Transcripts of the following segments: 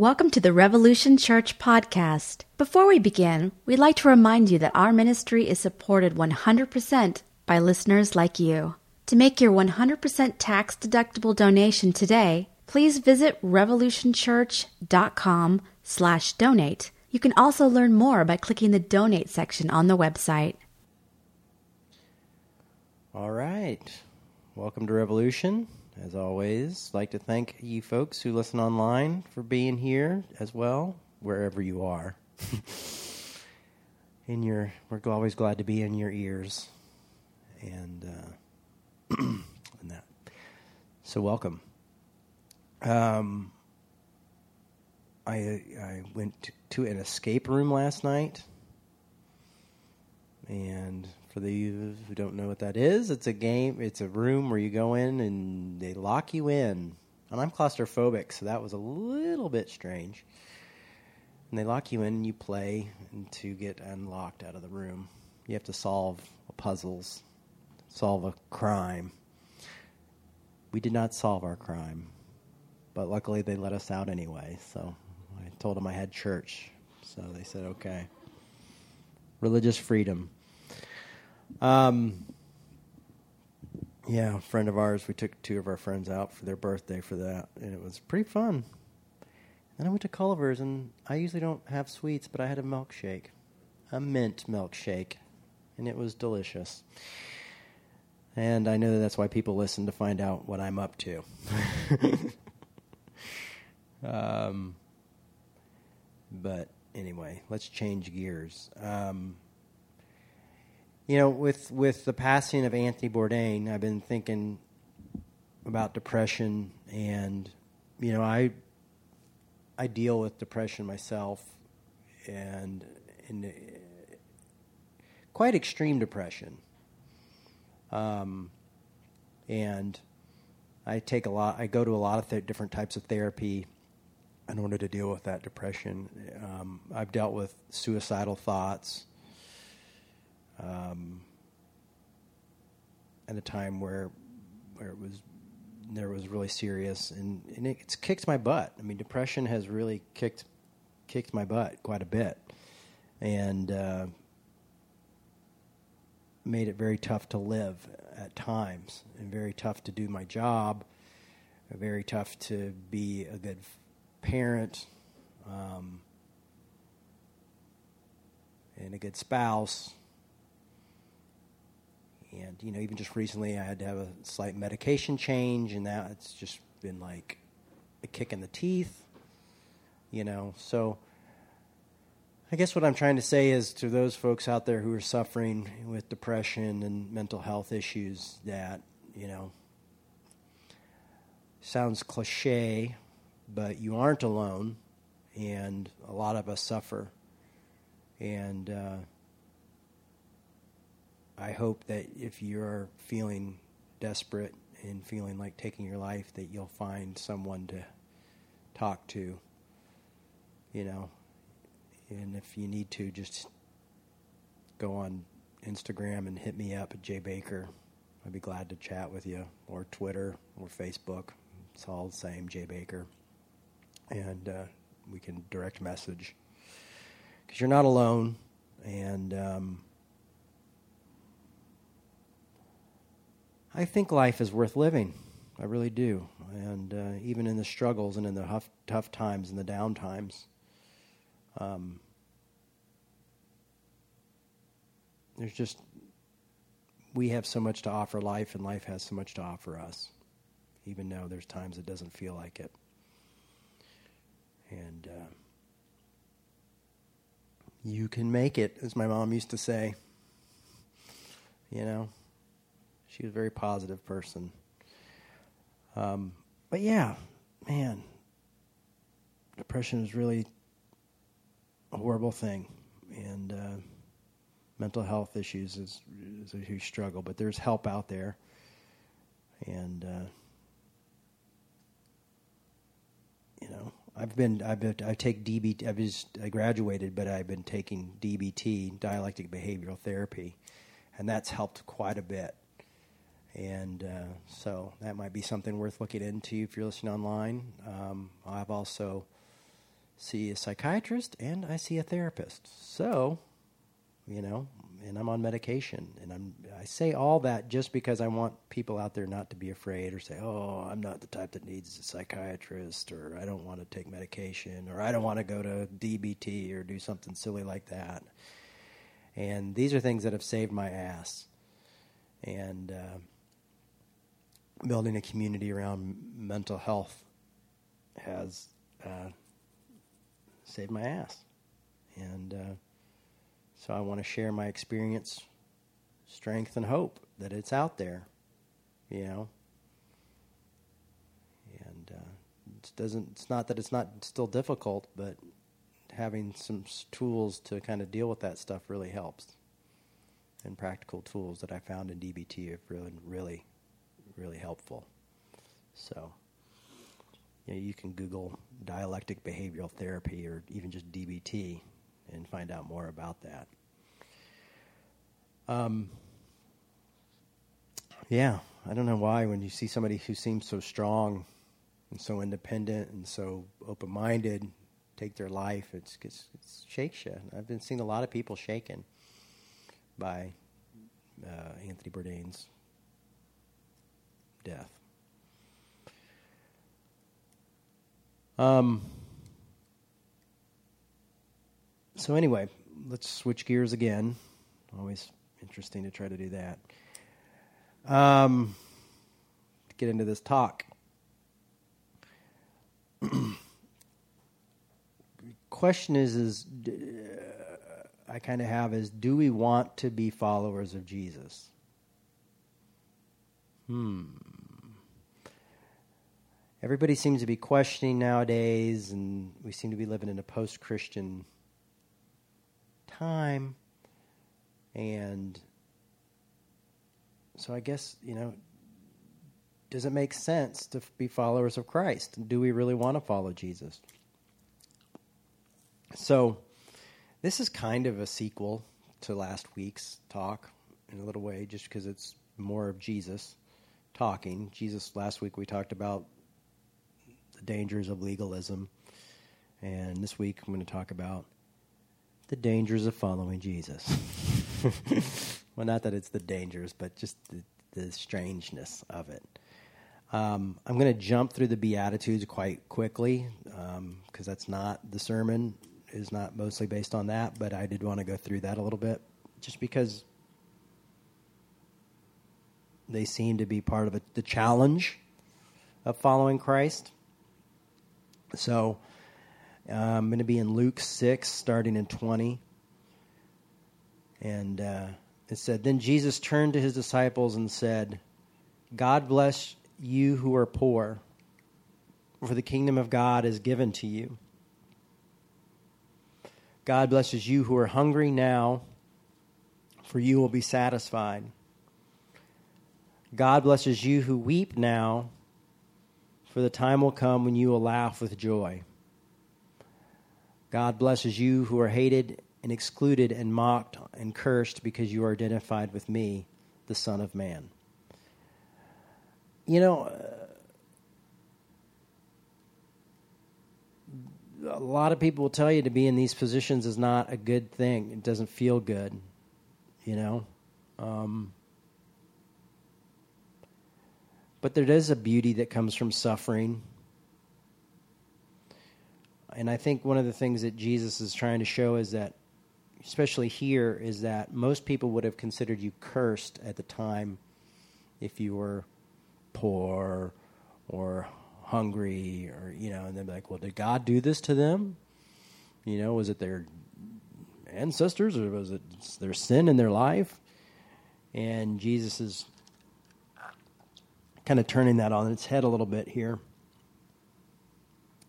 Welcome to the Revolution Church podcast. Before we begin, we'd like to remind you that our ministry is supported 100% by listeners like you. To make your 100% tax deductible donation today, please visit revolutionchurch.com slash donate. You can also learn more by clicking the donate section on the website. All right. Welcome to Revolution. As always, like to thank you folks who listen online for being here as well, wherever you are. in your, we're always glad to be in your ears, and uh, and that. So welcome. Um, I I went to, to an escape room last night, and for you who don't know what that is, it's a game. It's a room where you go in and they lock you in. And I'm claustrophobic, so that was a little bit strange. And they lock you in and you play to get unlocked out of the room. You have to solve puzzles, solve a crime. We did not solve our crime, but luckily they let us out anyway. So I told them I had church. So they said, okay. Religious freedom. Um, yeah, a friend of ours, we took two of our friends out for their birthday for that, and it was pretty fun. Then I went to Culver's, and I usually don't have sweets, but I had a milkshake, a mint milkshake, and it was delicious. And I know that that's why people listen to find out what I'm up to. um, but anyway, let's change gears. Um, you know, with with the passing of Anthony Bourdain, I've been thinking about depression, and you know, I I deal with depression myself, and in uh, quite extreme depression. Um, and I take a lot. I go to a lot of th- different types of therapy in order to deal with that depression. Um, I've dealt with suicidal thoughts um, at a time where where it was there was really serious and, and it's kicked my butt. I mean, depression has really kicked kicked my butt quite a bit, and uh, made it very tough to live at times, and very tough to do my job, very tough to be a good parent, um, and a good spouse and you know even just recently I had to have a slight medication change, and that it's just been like a kick in the teeth, you know. So I guess what I'm trying to say is to those folks out there who are suffering with depression and mental health issues that you know sounds cliche, but you aren't alone, and a lot of us suffer, and uh, I hope that if you're feeling desperate and feeling like taking your life, that you'll find someone to talk to, you know. And if you need to, just go on Instagram and hit me up at Jay Bakker. I'd be glad to chat with you, or Twitter, or Facebook. It's all the same, Jay Bakker. And uh, we can direct message. Because you're not alone. And um, I think life is worth living. I really do. And uh, even in the struggles and in the tough, tough times and the down times, um, there's just, we have so much to offer life, and life has so much to offer us, even though there's times it doesn't feel like it. And uh, you can make it, as my mom used to say. You know, she was a very positive person. Um, but yeah, man, depression is really a horrible thing, and uh, mental health issues is, is a huge struggle. But there's help out there, and uh, you know, I've been I've been I take DBT. I've just I graduated, but I've been taking DBT, dialectic behavioral therapy, and that's helped quite a bit. And uh, so that might be something worth looking into if you're listening online. Um, I've also see a psychiatrist and I see a therapist. So, you know, and I'm on medication. And I'm, I say all that just because I want people out there not to be afraid or say, oh, I'm not the type that needs a psychiatrist, or I don't want to take medication, or I don't want to go to DBT or do something silly like that. And these are things that have saved my ass. And uh, building a community around mental health has uh, saved my ass. And uh, so I want to share my experience, strength, and hope that it's out there, you know. And uh, it doesn't. It's not that it's not still difficult, but having some tools to kind of deal with that stuff really helps. And practical tools that I found in DBT have really, really, really helpful. So, you, know, you can Google dialectic behavioral therapy or even just DBT and find out more about that. Um, yeah, I don't know why when you see somebody who seems so strong and so independent and so open minded take their life, it's, it's, it shakes you. I've been seeing a lot of people shaken by uh, Anthony Bourdain's death. Um, so anyway, let's switch gears again. Always interesting to try to do that. Um, get into this talk. Question is, is uh, I kind of have is, do we want to be followers of Jesus? Hmm. Everybody seems to be questioning nowadays, and we seem to be living in a post-Christian time. And so I guess, you know, does it make sense to be followers of Christ? Do we really want to follow Jesus? So this is kind of a sequel to last week's talk in a little way, just because it's more of Jesus talking. Jesus, last week we talked about the dangers of legalism. And this week I'm going to talk about the dangers of following Jesus. well, not that it's the dangers, but just the, the strangeness of it. Um, I'm going to jump through the Beatitudes quite quickly because um, that's not the sermon is not mostly based on that, but I did want to go through that a little bit just because they seem to be part of a, the challenge of following Christ. So uh, I'm going to be in Luke 6, starting in 20. And uh, it said, Then Jesus turned to his disciples and said, God bless you who are poor, for the kingdom of God is given to you. God blesses you who are hungry now, for you will be satisfied. God blesses you who weep now, for the time will come when you will laugh with joy. God blesses you who are hated and excluded and mocked and cursed because you are identified with me, the Son of Man. You know, uh, a lot of people will tell you to be in these positions is not a good thing. It doesn't feel good, you know. Um, but there is a beauty that comes from suffering and I think one of the things that Jesus is trying to show is that, especially here, is that most people would have considered you cursed at the time if you were poor or hungry or, you know, and they'd be like, well, did God do this to them? You know, was it their ancestors or was it their sin in their life? And Jesus is kind of turning that on its head a little bit here.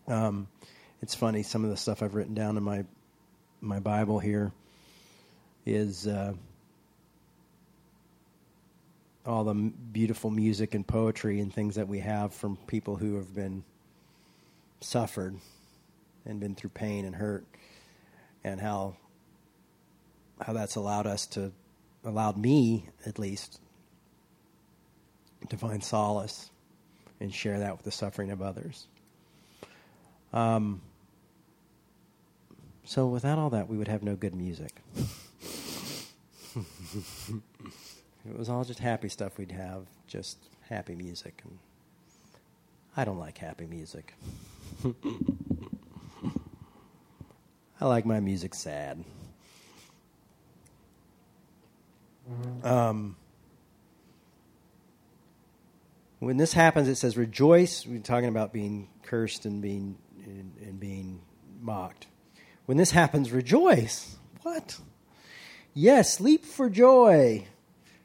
Um, it's funny some of the stuff I've written down in my my Bible here is uh, all the beautiful music and poetry and things that we have from people who have been suffered and been through pain and hurt, and how how that's allowed us to allowed me at least to find solace and share that with the suffering of others. Um, So without all that, we would have no good music. it was all just happy stuff we'd have, just happy music. And I don't like happy music. I like my music sad. Um, when this happens, it says, "Rejoice." We're talking about being cursed and being and, and being mocked. When this happens, rejoice. What? Yes, leap for joy,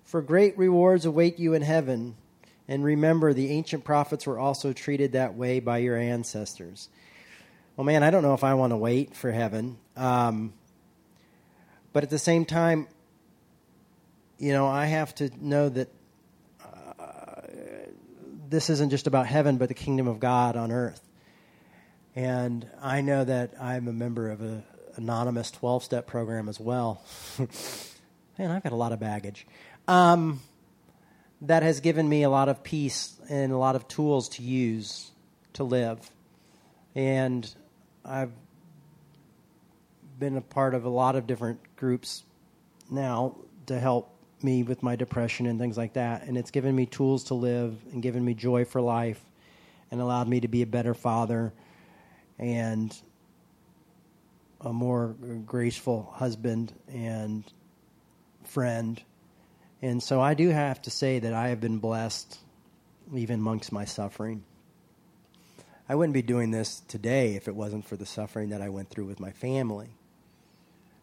for great rewards await you in heaven. And remember, the ancient prophets were also treated that way by your ancestors. Well, man, I don't know if I want to wait for heaven. Um, but at the same time, you know, I have to know that this isn't just about heaven, but the kingdom of God on earth. And I know that I'm a member of an anonymous 12 step program as well. Man, I've got a lot of baggage. Um, that has given me a lot of peace and a lot of tools to use to live. And I've been a part of a lot of different groups now to help me with my depression and things like that. And it's given me tools to live and given me joy for life and allowed me to be a better father and a more graceful husband and friend. And so I do have to say that I have been blessed even amongst my suffering. I wouldn't be doing this today if it wasn't for the suffering that I went through with my family,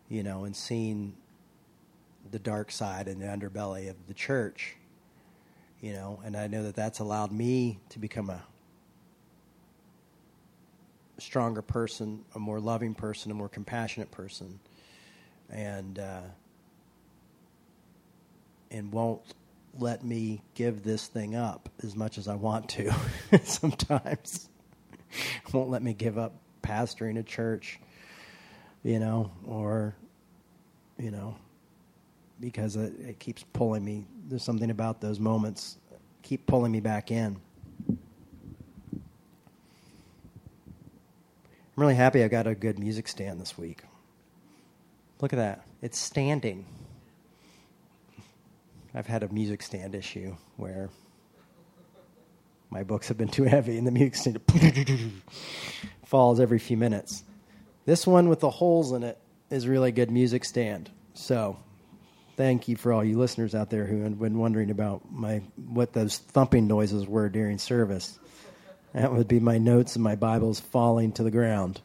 you know, and seeing the dark side and the underbelly of the church, you know, and I know that that's allowed me to become a stronger person, a more loving person, a more compassionate person, and uh, and won't let me give this thing up as much as I want to. Sometimes won't let me give up pastoring a church, you know, or you know, because it, it keeps pulling me. There's something about those moments keep pulling me back in. I'm really happy I got a good music stand this week. Look at that. It's standing. I've had a music stand issue where my books have been too heavy and the music stand falls every few minutes. This one with the holes in it is really good music stand. So, thank you for all you listeners out there who have been wondering about my what those thumping noises were during service. That would be my notes and my Bibles falling to the ground.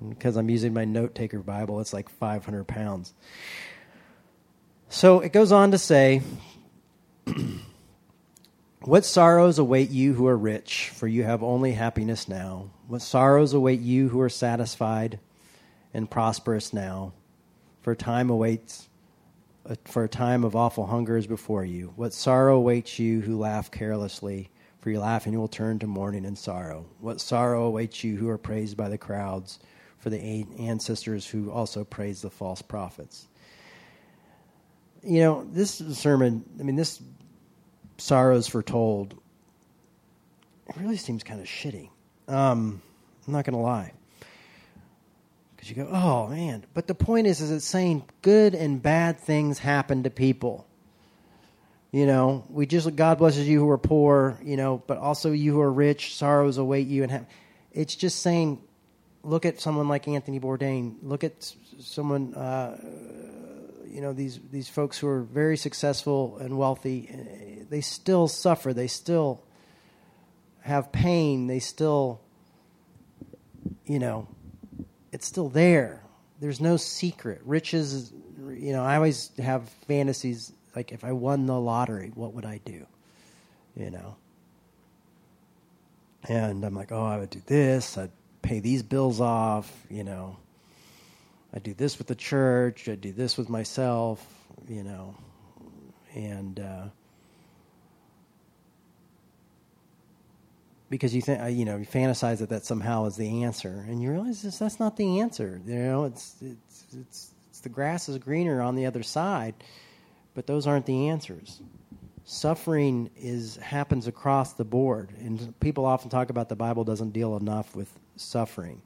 And because I'm using my note taker Bible, it's like 500 pounds. So it goes on to say, What sorrows await you who are rich, for you have only happiness now. What sorrows await you who are satisfied and prosperous now, for time awaits, for a time of awful hunger is before you. What sorrow awaits you who laugh carelessly for you laugh and you will turn to mourning and sorrow. What sorrow awaits you who are praised by the crowds, for the ancestors who also praised the false prophets. You know, this sermon, I mean, this sorrows foretold, it really seems kind of shitty. Um, I'm not going to lie. Because you go, oh man. But the point is, is it's saying good and bad things happen to people. You know, we just God blesses you who are poor, you know, but also you who are rich, sorrows await you and have, it's just saying look at someone like Anthony Bourdain, look at someone uh, you know these these folks who are very successful and wealthy, they still suffer, they still have pain, they still you know, it's still there. There's no secret. Riches, you know, I always have fantasies like if I won the lottery, what would I do? You know. And I'm like, oh, I would do this. I'd pay these bills off. You know. I'd do this with the church. I'd do this with myself. You know. And uh, because you think you know you fantasize that that somehow is the answer, and you realize this, that's not the answer. You know, it's it's it's, it's the grass is greener on the other side but those aren't the answers. Suffering is happens across the board, and people often talk about the Bible doesn't deal enough with suffering.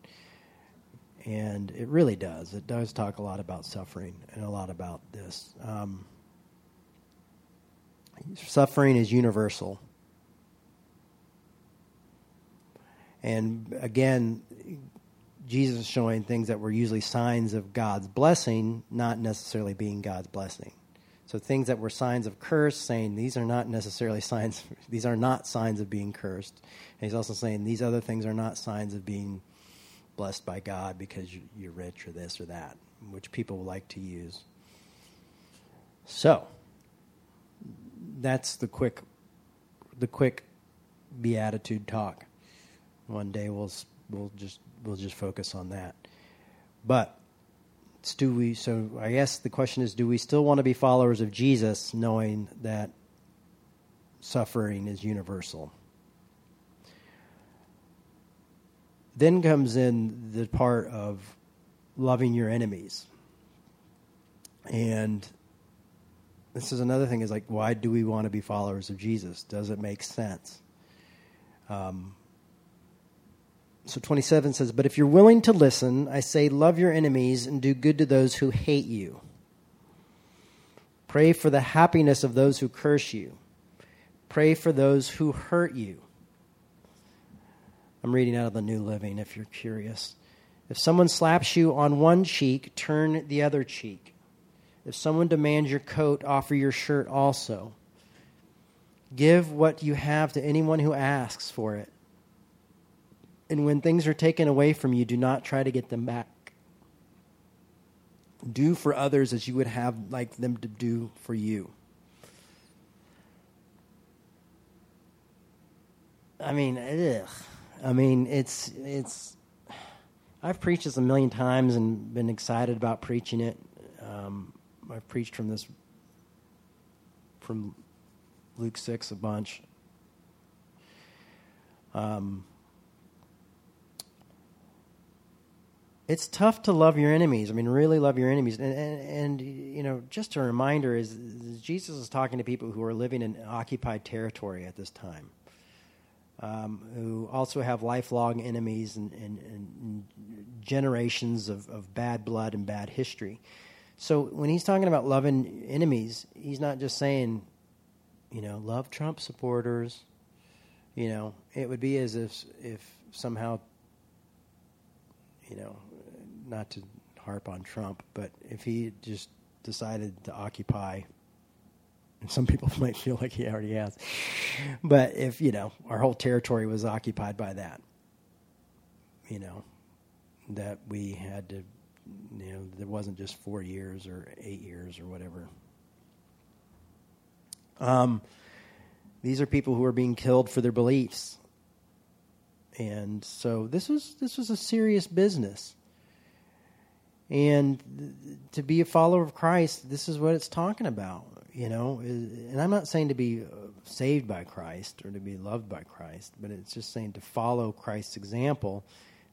and it really does. It does talk a lot about suffering and a lot about this. Um, suffering is universal. And again, Jesus showing things that were usually signs of God's blessing, not necessarily being God's blessing. So things that were signs of curse, saying these are not necessarily signs. These are not signs of being cursed. And he's also saying these other things are not signs of being blessed by God because you're rich or this or that, which people like to use. So that's the quick, the quick beatitude talk. One day we'll we'll just we'll just focus on that. But do we? So I guess the question is: Do we still want to be followers of Jesus, knowing that suffering is universal? Then comes in the part of loving your enemies. And this is another thing is like, why do we want to be followers of Jesus? Does it make sense? Um, so 27 says, But if you're willing to listen, I say, love your enemies and do good to those who hate you. Pray for the happiness of those who curse you. Pray for those who hurt you. I'm reading out of the New Living if you're curious. If someone slaps you on one cheek, turn the other cheek. If someone demands your coat, offer your shirt also. Give what you have to anyone who asks for it. And when things are taken away from you, do not try to get them back. Do for others as you would have like them to do for you. I mean, ugh. I mean, it's it's. I've preached this a million times and been excited about preaching it. Um, I've preached from this from Luke six a bunch. Um, it's tough to love your enemies. I mean, really love your enemies. And, and, and, you know, just a reminder is Jesus is talking to people who are living in occupied territory at this time um, who also have lifelong enemies and, and, and generations of, of bad blood and bad history. So when he's talking about loving enemies, he's not just saying, you know, love Trump supporters. You know, it would be as if if somehow, you know, not to harp on Trump, but if he just decided to occupy and some people might feel like he already has. But if, you know, our whole territory was occupied by that, you know, that we had to, you know, there wasn't just four years or eight years or whatever. Um, these are people who are being killed for their beliefs. And so this was this was a serious business. And to be a follower of Christ, this is what it's talking about you know? And i'm not saying to be uh, saved by christ or to be loved by christ but it's just saying to follow christ's example.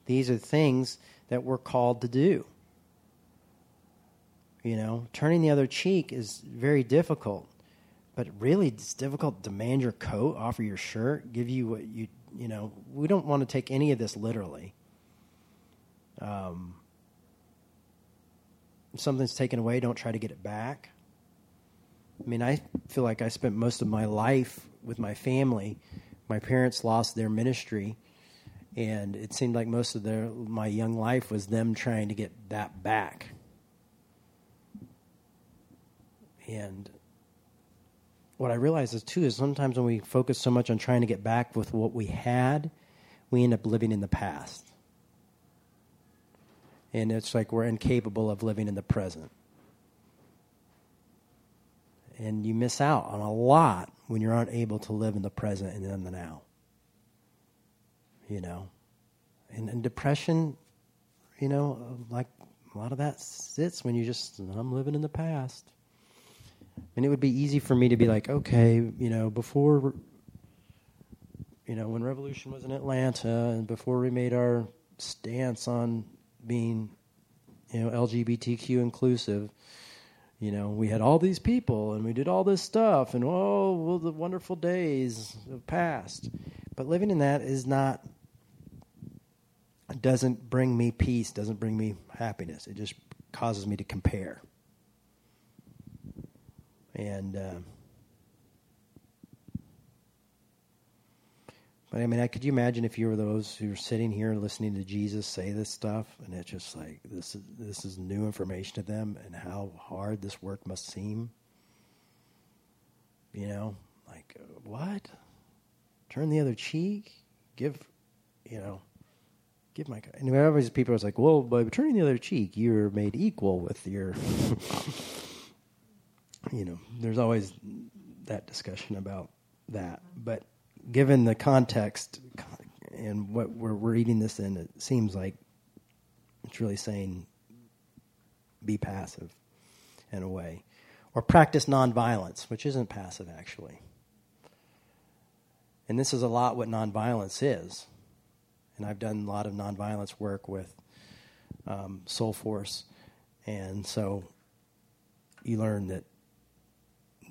These are things that we're called to do. You know turning the other cheek is very difficult but really it's difficult to demand your coat offer your shirt give you what you you know we don't want to take any of this literally. Um, if something's taken away don't try to get it back I mean, I feel like I spent most of my life with my family. My parents lost their ministry, and it seemed like most of their my young life was them trying to get that back. And what I realize is too is sometimes when we focus so much on trying to get back with what we had, we end up living in the past. And it's like we're incapable of living in the present and you miss out on a lot when you aren't able to live in the present and in the now. You know, and, and depression, you know, like a lot of that sits when you just I'm living in the past. And it would be easy for me to be like, okay, you know, before, you know, when revolution was in Atlanta and before we made our stance on being, you know, LGBTQ inclusive, you know, we had all these people and we did all this stuff and oh, well, the wonderful days have passed. But living in that is not doesn't bring me peace, doesn't bring me happiness. It just causes me to compare. And uh, I mean, I, could you imagine if you were those who are sitting here listening to Jesus say this stuff, and it's just like this is this is new information to them, and how hard this work must seem. You know, like what? Turn the other cheek? Give, you know, give my. And always people are like, well, by turning the other cheek, you're made equal with your. you know, there's always that discussion about that. But given the context and what we're reading this in, it seems like it's really saying be passive in a way. Or practice nonviolence, which isn't passive actually. And this is a lot what nonviolence is. And I've done a lot of nonviolence work with um, Soulforce. And so you learn that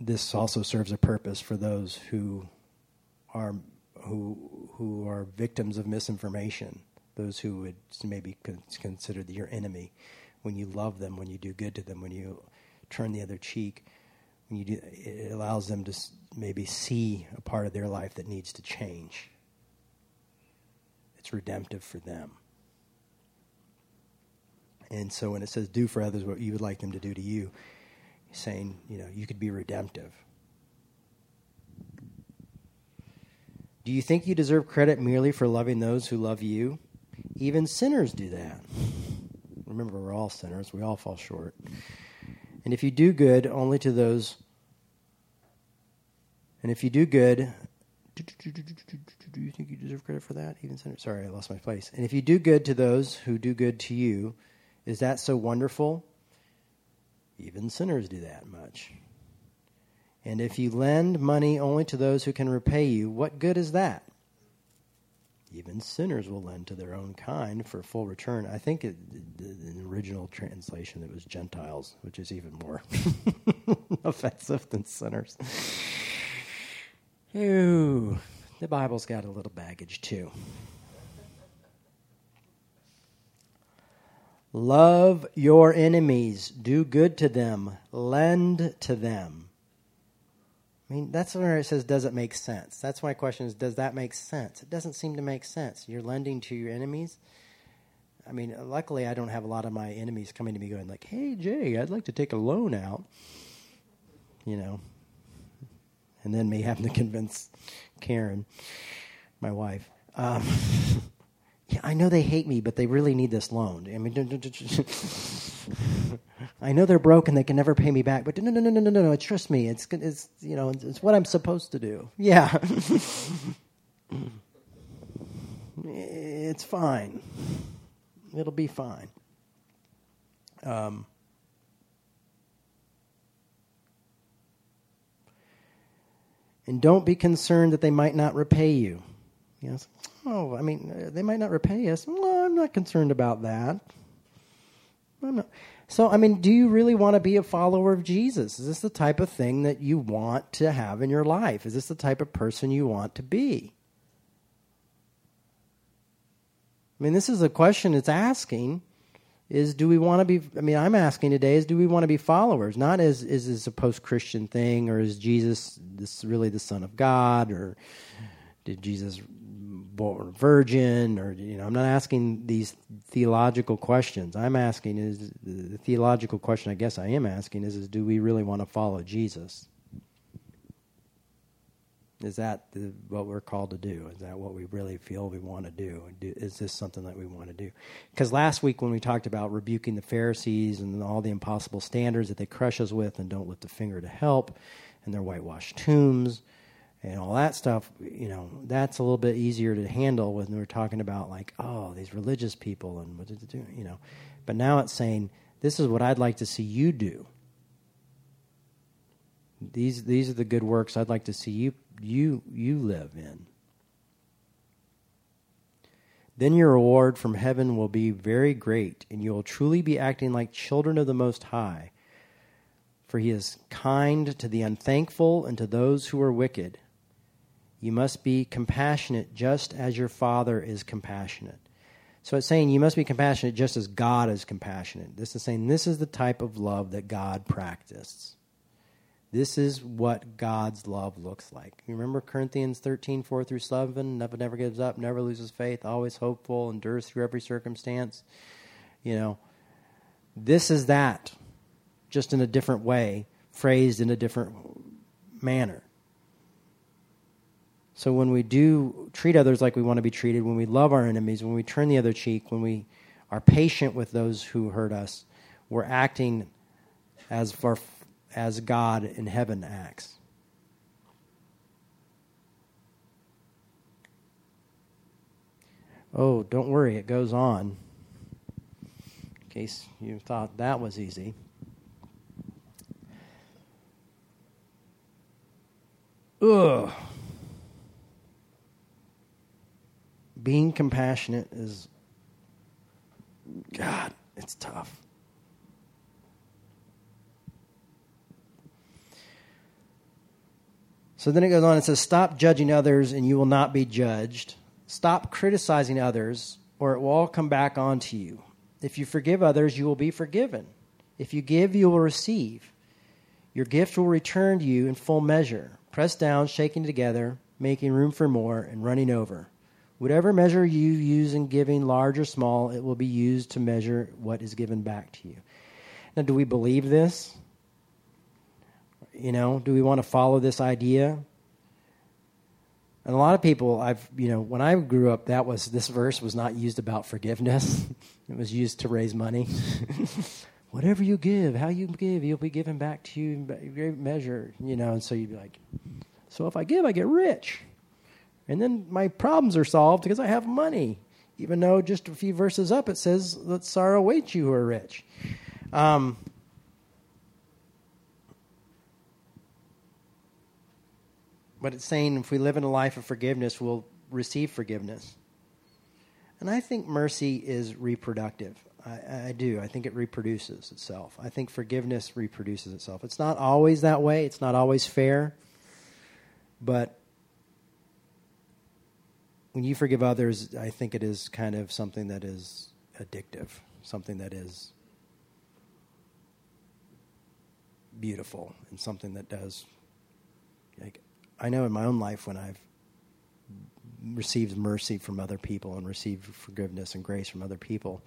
this also serves a purpose for those who are who who are victims of misinformation, those who would maybe consider your enemy. When you love them, when you do good to them, when you turn the other cheek, when you do, it allows them to maybe see a part of their life that needs to change. It's redemptive for them. And so when it says do for others what you would like them to do to you, saying, you know, you could be redemptive. Do you think you deserve credit merely for loving those who love you? Even sinners do that. Remember, we're all sinners, we all fall short. And if you do good only to those, and if you do good, do you think you deserve credit for that? Even sinners. Sorry, I lost my place. And if you do good to those who do good to you, is that so wonderful? Even sinners do that much. And if you lend money only to those who can repay you, what good is that? Even sinners will lend to their own kind for full return. I think it, the original translation it was Gentiles, which is even more offensive than sinners. Ooh, the Bible's got a little baggage too. Love your enemies, do good to them, lend to them. I mean, that's where it says, does it make sense? That's my question is, does that make sense? It doesn't seem to make sense. You're lending to your enemies. I mean, luckily, I don't have a lot of my enemies coming to me going, like, hey, Jay, I'd like to take a loan out. You know, and then me having to convince Karen, my wife. Um, yeah, I know they hate me, but they really need this loan. I mean, I know they're broken; they can never pay me back. But no, no, no, no, no, no, no. Trust me. It's it's you know it's what I'm supposed to do. Yeah, it's fine. It'll be fine. Um, and don't be concerned that they might not repay you. Yes. Oh, I mean, uh, they might not repay us. Well, I'm not concerned about that. Not. So, I mean, do you really want to be a follower of Jesus? Is this the type of thing that you want to have in your life? Is this the type of person you want to be? I mean, this is a question it's asking is do we want to be I mean, I'm asking today is do we want to be followers? Not as is this a post Christian thing or is Jesus this really the Son of God or did Jesus born virgin or you know i'm not asking these theological questions. I'm asking is the theological question i guess i am asking is, is do we really want to follow jesus? Is that the, what we're called to do? Is that what we really feel we want to do? Is this something that we want to do? Because last week when we talked about rebuking the pharisees and all the impossible standards that they crush us with and don't lift a finger to help and their whitewashed tombs and all that stuff, you know, that's a little bit easier to handle when we're talking about like, oh, these religious people and what did they do, you know. But now it's saying, this is what I'd like to see you do. These these are the good works I'd like to see you you you live in. Then your reward from heaven will be very great, and you will truly be acting like children of the Most High. For he is kind to the unthankful and to those who are wicked. You must be compassionate just as your Father is compassionate. So it's saying you must be compassionate just as God is compassionate. This is saying this is the type of love that God practiced. This is what God's love looks like. Remember Corinthians 13, 4 through 7? Never, never gives up, never loses faith, always hopeful, endures through every circumstance. You know, this is that, just in a different way, phrased in a different manner. So when we do treat others like we want to be treated, when we love our enemies, when we turn the other cheek, when we are patient with those who hurt us, we're acting as far as God in heaven acts. Oh, don't worry, it goes on. In case you thought that was easy. Ugh. Being compassionate is, God, it's tough. So then it goes on and says, Stop judging others and you will not be judged. Stop criticizing others or it will all come back onto you. If you forgive others, you will be forgiven. If you give, you will receive. Your gift will return to you in full measure, pressed down, shaken together, making room for more, and running over. Whatever measure you use in giving, large or small, it will be used to measure what is given back to you. Now, do we believe this? You know, do we want to follow this idea? And a lot of people, I've, you know, when I grew up, that was, this verse was not used about forgiveness. it was used to raise money. Whatever you give, how you give, you'll be given back to you in great measure, you know. And so you'd be like, so if I give, I get rich. And then my problems are solved because I have money. Even though just a few verses up it says, let sorrow await you who are rich. Um, But it's saying if we live in a life of forgiveness, we'll receive forgiveness. And I think mercy is reproductive. I, I, do. I think it reproduces itself. I think forgiveness reproduces itself. It's not always that way, it's not always fair. But when you forgive others, I think it is kind of something that is addictive, something that is beautiful, and something that does like I know in my own life when I've received mercy from other people and received forgiveness and grace from other people,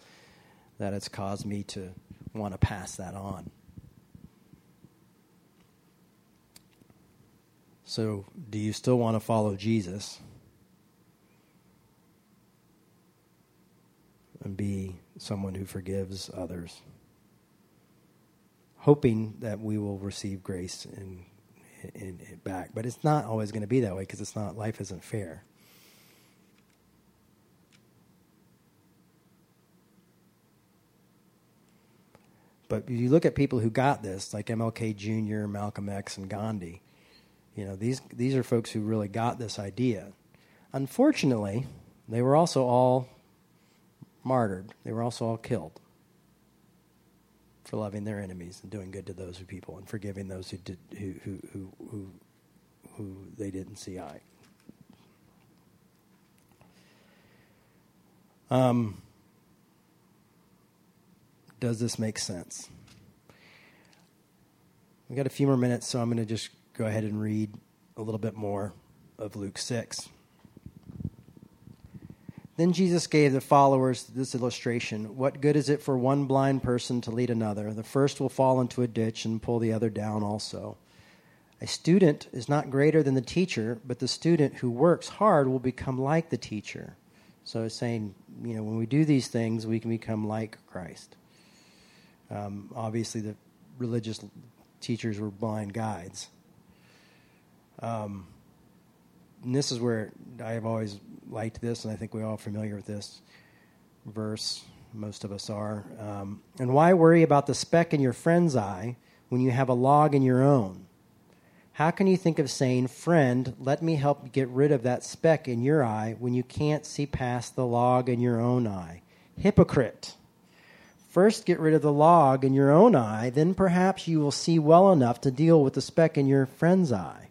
that it's caused me to want to pass that on. So, do you still want to follow Jesus and be someone who forgives others? Hoping that we will receive grace and in, in back. But it's not always going to be that way because it's not life isn't fair. But you look at people who got this, like MLK Jr., Malcolm X, and Gandhi, you know these these are folks who really got this idea. Unfortunately, they were also all martyred. They were also all killed for loving their enemies and doing good to those who people and forgiving those who did who who who who, who they didn't see eye. Um, does this make sense? We got a few more minutes, so I'm going to just go ahead and read a little bit more of Luke 6. Then Jesus gave the followers this illustration What good is it for one blind person to lead another? The first will fall into a ditch and pull the other down also. A student is not greater than the teacher, but the student who works hard will become like the teacher. So it's saying, you know, when we do these things, we can become like Christ. Um, obviously, the religious teachers were blind guides. Um, and this is where I've always liked this, and I think we're all familiar with this verse. Most of us are. Um, and why worry about the speck in your friend's eye when you have a log in your own? How can you think of saying, Friend, let me help get rid of that speck in your eye when you can't see past the log in your own eye? Hypocrite! First, get rid of the log in your own eye, then perhaps you will see well enough to deal with the speck in your friend's eye.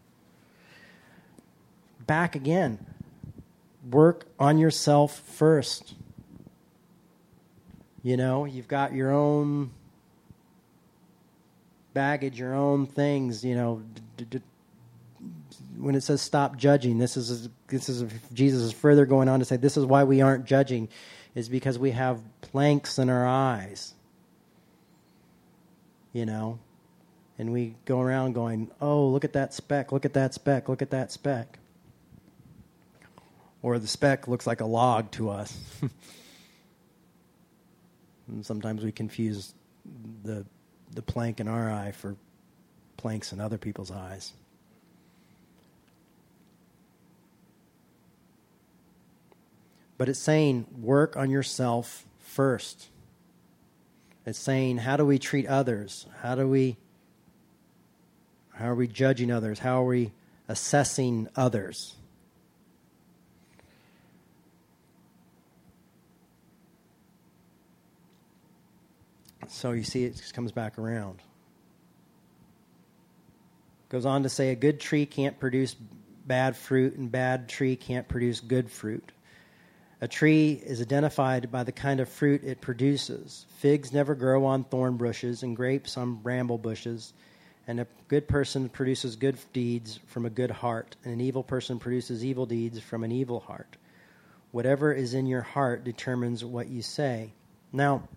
Back again work on yourself first. You know, you've got your own baggage, your own things. You know, d- d- when it says stop judging, this is this is Jesus is further going on to say this is why we aren't judging, is because we have planks in our eyes. You know, and we go around going, "Oh, look at that speck! Look at that speck! Look at that speck!" Or the speck looks like a log to us. and sometimes we confuse the the plank in our eye for planks in other people's eyes. But it's saying work on yourself first. It's saying how do we treat others? How do we how are we judging others? How are we assessing others? So you see, it just comes back around. Goes on to say a good tree can't produce bad fruit, and bad tree can't produce good fruit. A tree is identified by the kind of fruit it produces. Figs never grow on thorn bushes, and grapes on bramble bushes. And a good person produces good deeds from a good heart, and an evil person produces evil deeds from an evil heart. Whatever is in your heart determines what you say. Now,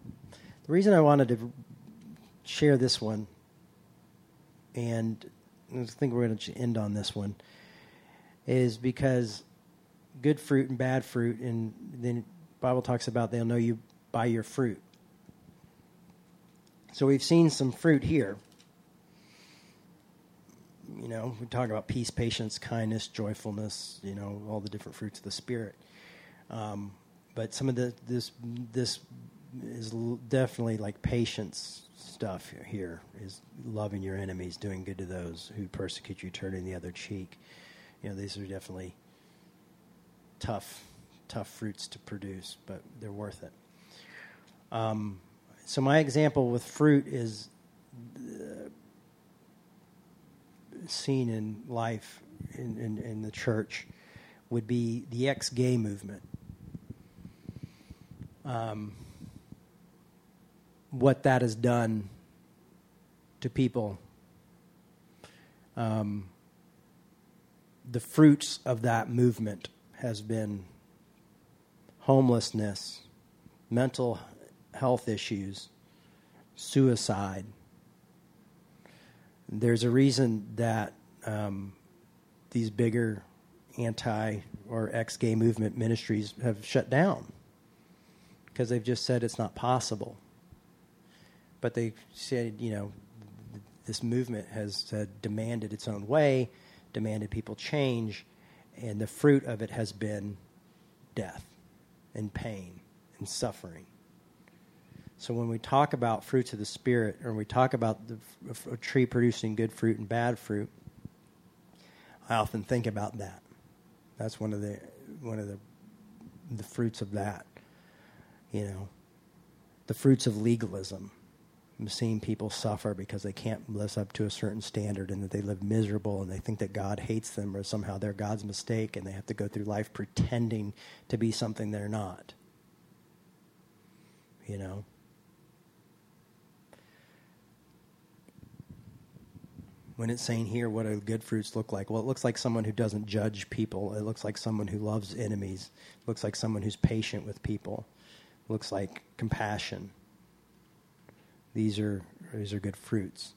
the reason I wanted to share this one, and I think we're going to end on this one, is because good fruit and bad fruit, and then the Bible talks about they'll know you by your fruit. So we've seen some fruit here. You know, we talk about peace, patience, kindness, joyfulness. You know, all the different fruits of the spirit. Um, but some of the this this is definitely like patience stuff here. Is loving your enemies, doing good to those who persecute you, turning the other cheek. You know, these are definitely tough, tough fruits to produce, but they're worth it. Um, so my example with fruit is uh, seen in life in, in, in the church would be the ex-gay movement. Um, what that has done to people. Um, the fruits of that movement has been homelessness, mental health issues, suicide. There's a reason that um, these bigger anti or ex gay movement ministries have shut down because they've just said it's not possible. But they said, you know, this movement has uh, demanded its own way, demanded people change, and the fruit of it has been death and pain and suffering. So when we talk about fruits of the spirit, or we talk about the, a tree producing good fruit and bad fruit, I often think about that. That's one of the one of the the fruits of that. You know, the fruits of legalism. Seeing people suffer because they can't live up to a certain standard and that they live miserable and they think that God hates them or somehow they're God's mistake and they have to go through life pretending to be something they're not. You know? When it's saying here what do good fruits look like, well, it looks like someone who doesn't judge people. It looks like someone who loves enemies. It looks like someone who's patient with people. It looks like compassion these are, these are good fruits.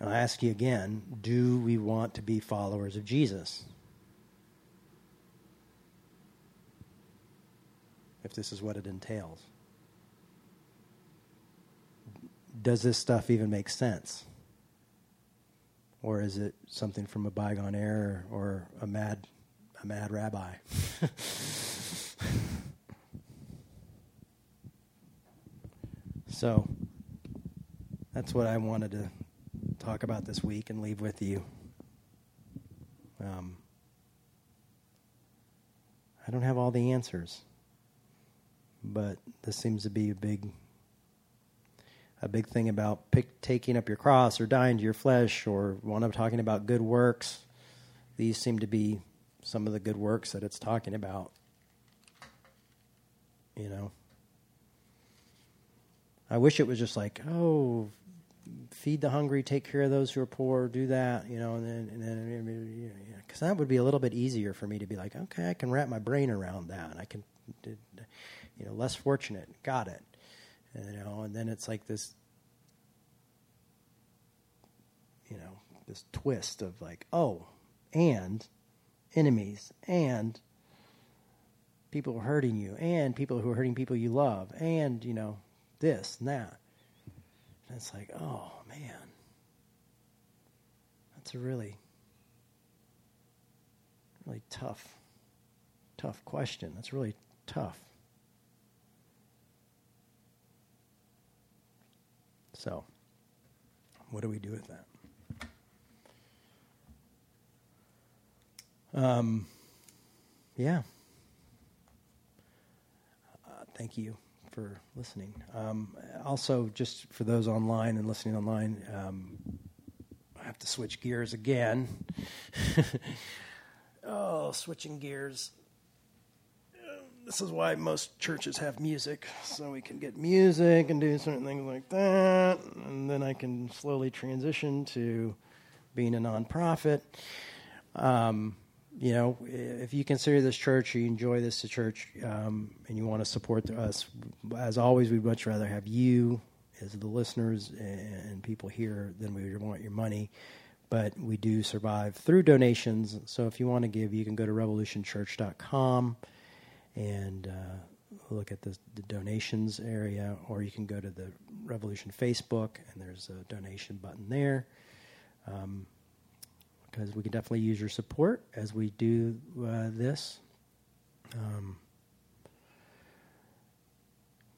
And I ask you again do we want to be followers of Jesus? If this is what it entails. Does this stuff even make sense? Or is it something from a bygone era or a mad, a mad rabbi? So that's what I wanted to talk about this week and leave with you. Um, I don't have all the answers, but this seems to be a big, a big thing about pick, taking up your cross or dying to your flesh, or when I'm talking about good works, these seem to be some of the good works that it's talking about. You know. I wish it was just like, oh, feed the hungry, take care of those who are poor, do that, you know, and then, and then, because that would be a little bit easier for me to be like, okay, I can wrap my brain around that. I can, you know, less fortunate, got it, you know, and then it's like this, you know, this twist of like, oh, and enemies, and people hurting you, and people who are hurting people you love, and you know, this and that. And it's like, oh man, that's a really, really tough, tough question. That's really tough. So, what do we do with that? Um, yeah. Uh, thank you for listening. Um, also, just for those online and listening online, um, I have to switch gears again. oh, switching gears. This is why most churches have music, so we can get music and do certain things like that, and then I can slowly transition to being a nonprofit. Um, you know, if you consider this church, you enjoy this church, um, and you want to support us, as always, we'd much rather have you as the listeners and people here than we would want your money. But we do survive through donations. So if you want to give, you can go to revolutionchurch.com and uh, look at the, the, donations area, or you can go to the Revolution Facebook, and there's a donation button there. Um, because we can definitely use your support as we do uh, this. Um,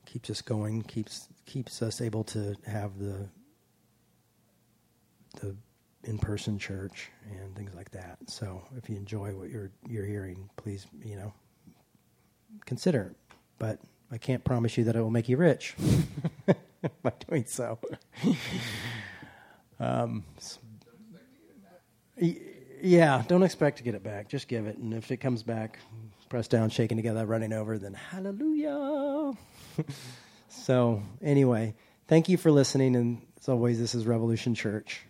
keeps us going, keeps keeps us able to have the the in-person church and things like that. So if you enjoy what you're you're hearing, please you know consider. But I can't promise you that it will make you rich by doing so. um, yeah, don't expect to get it back. Just give it, and if it comes back, press down, shaking together, running over, then hallelujah. so, anyway, thank you for listening, and as always, this is Revolution Church.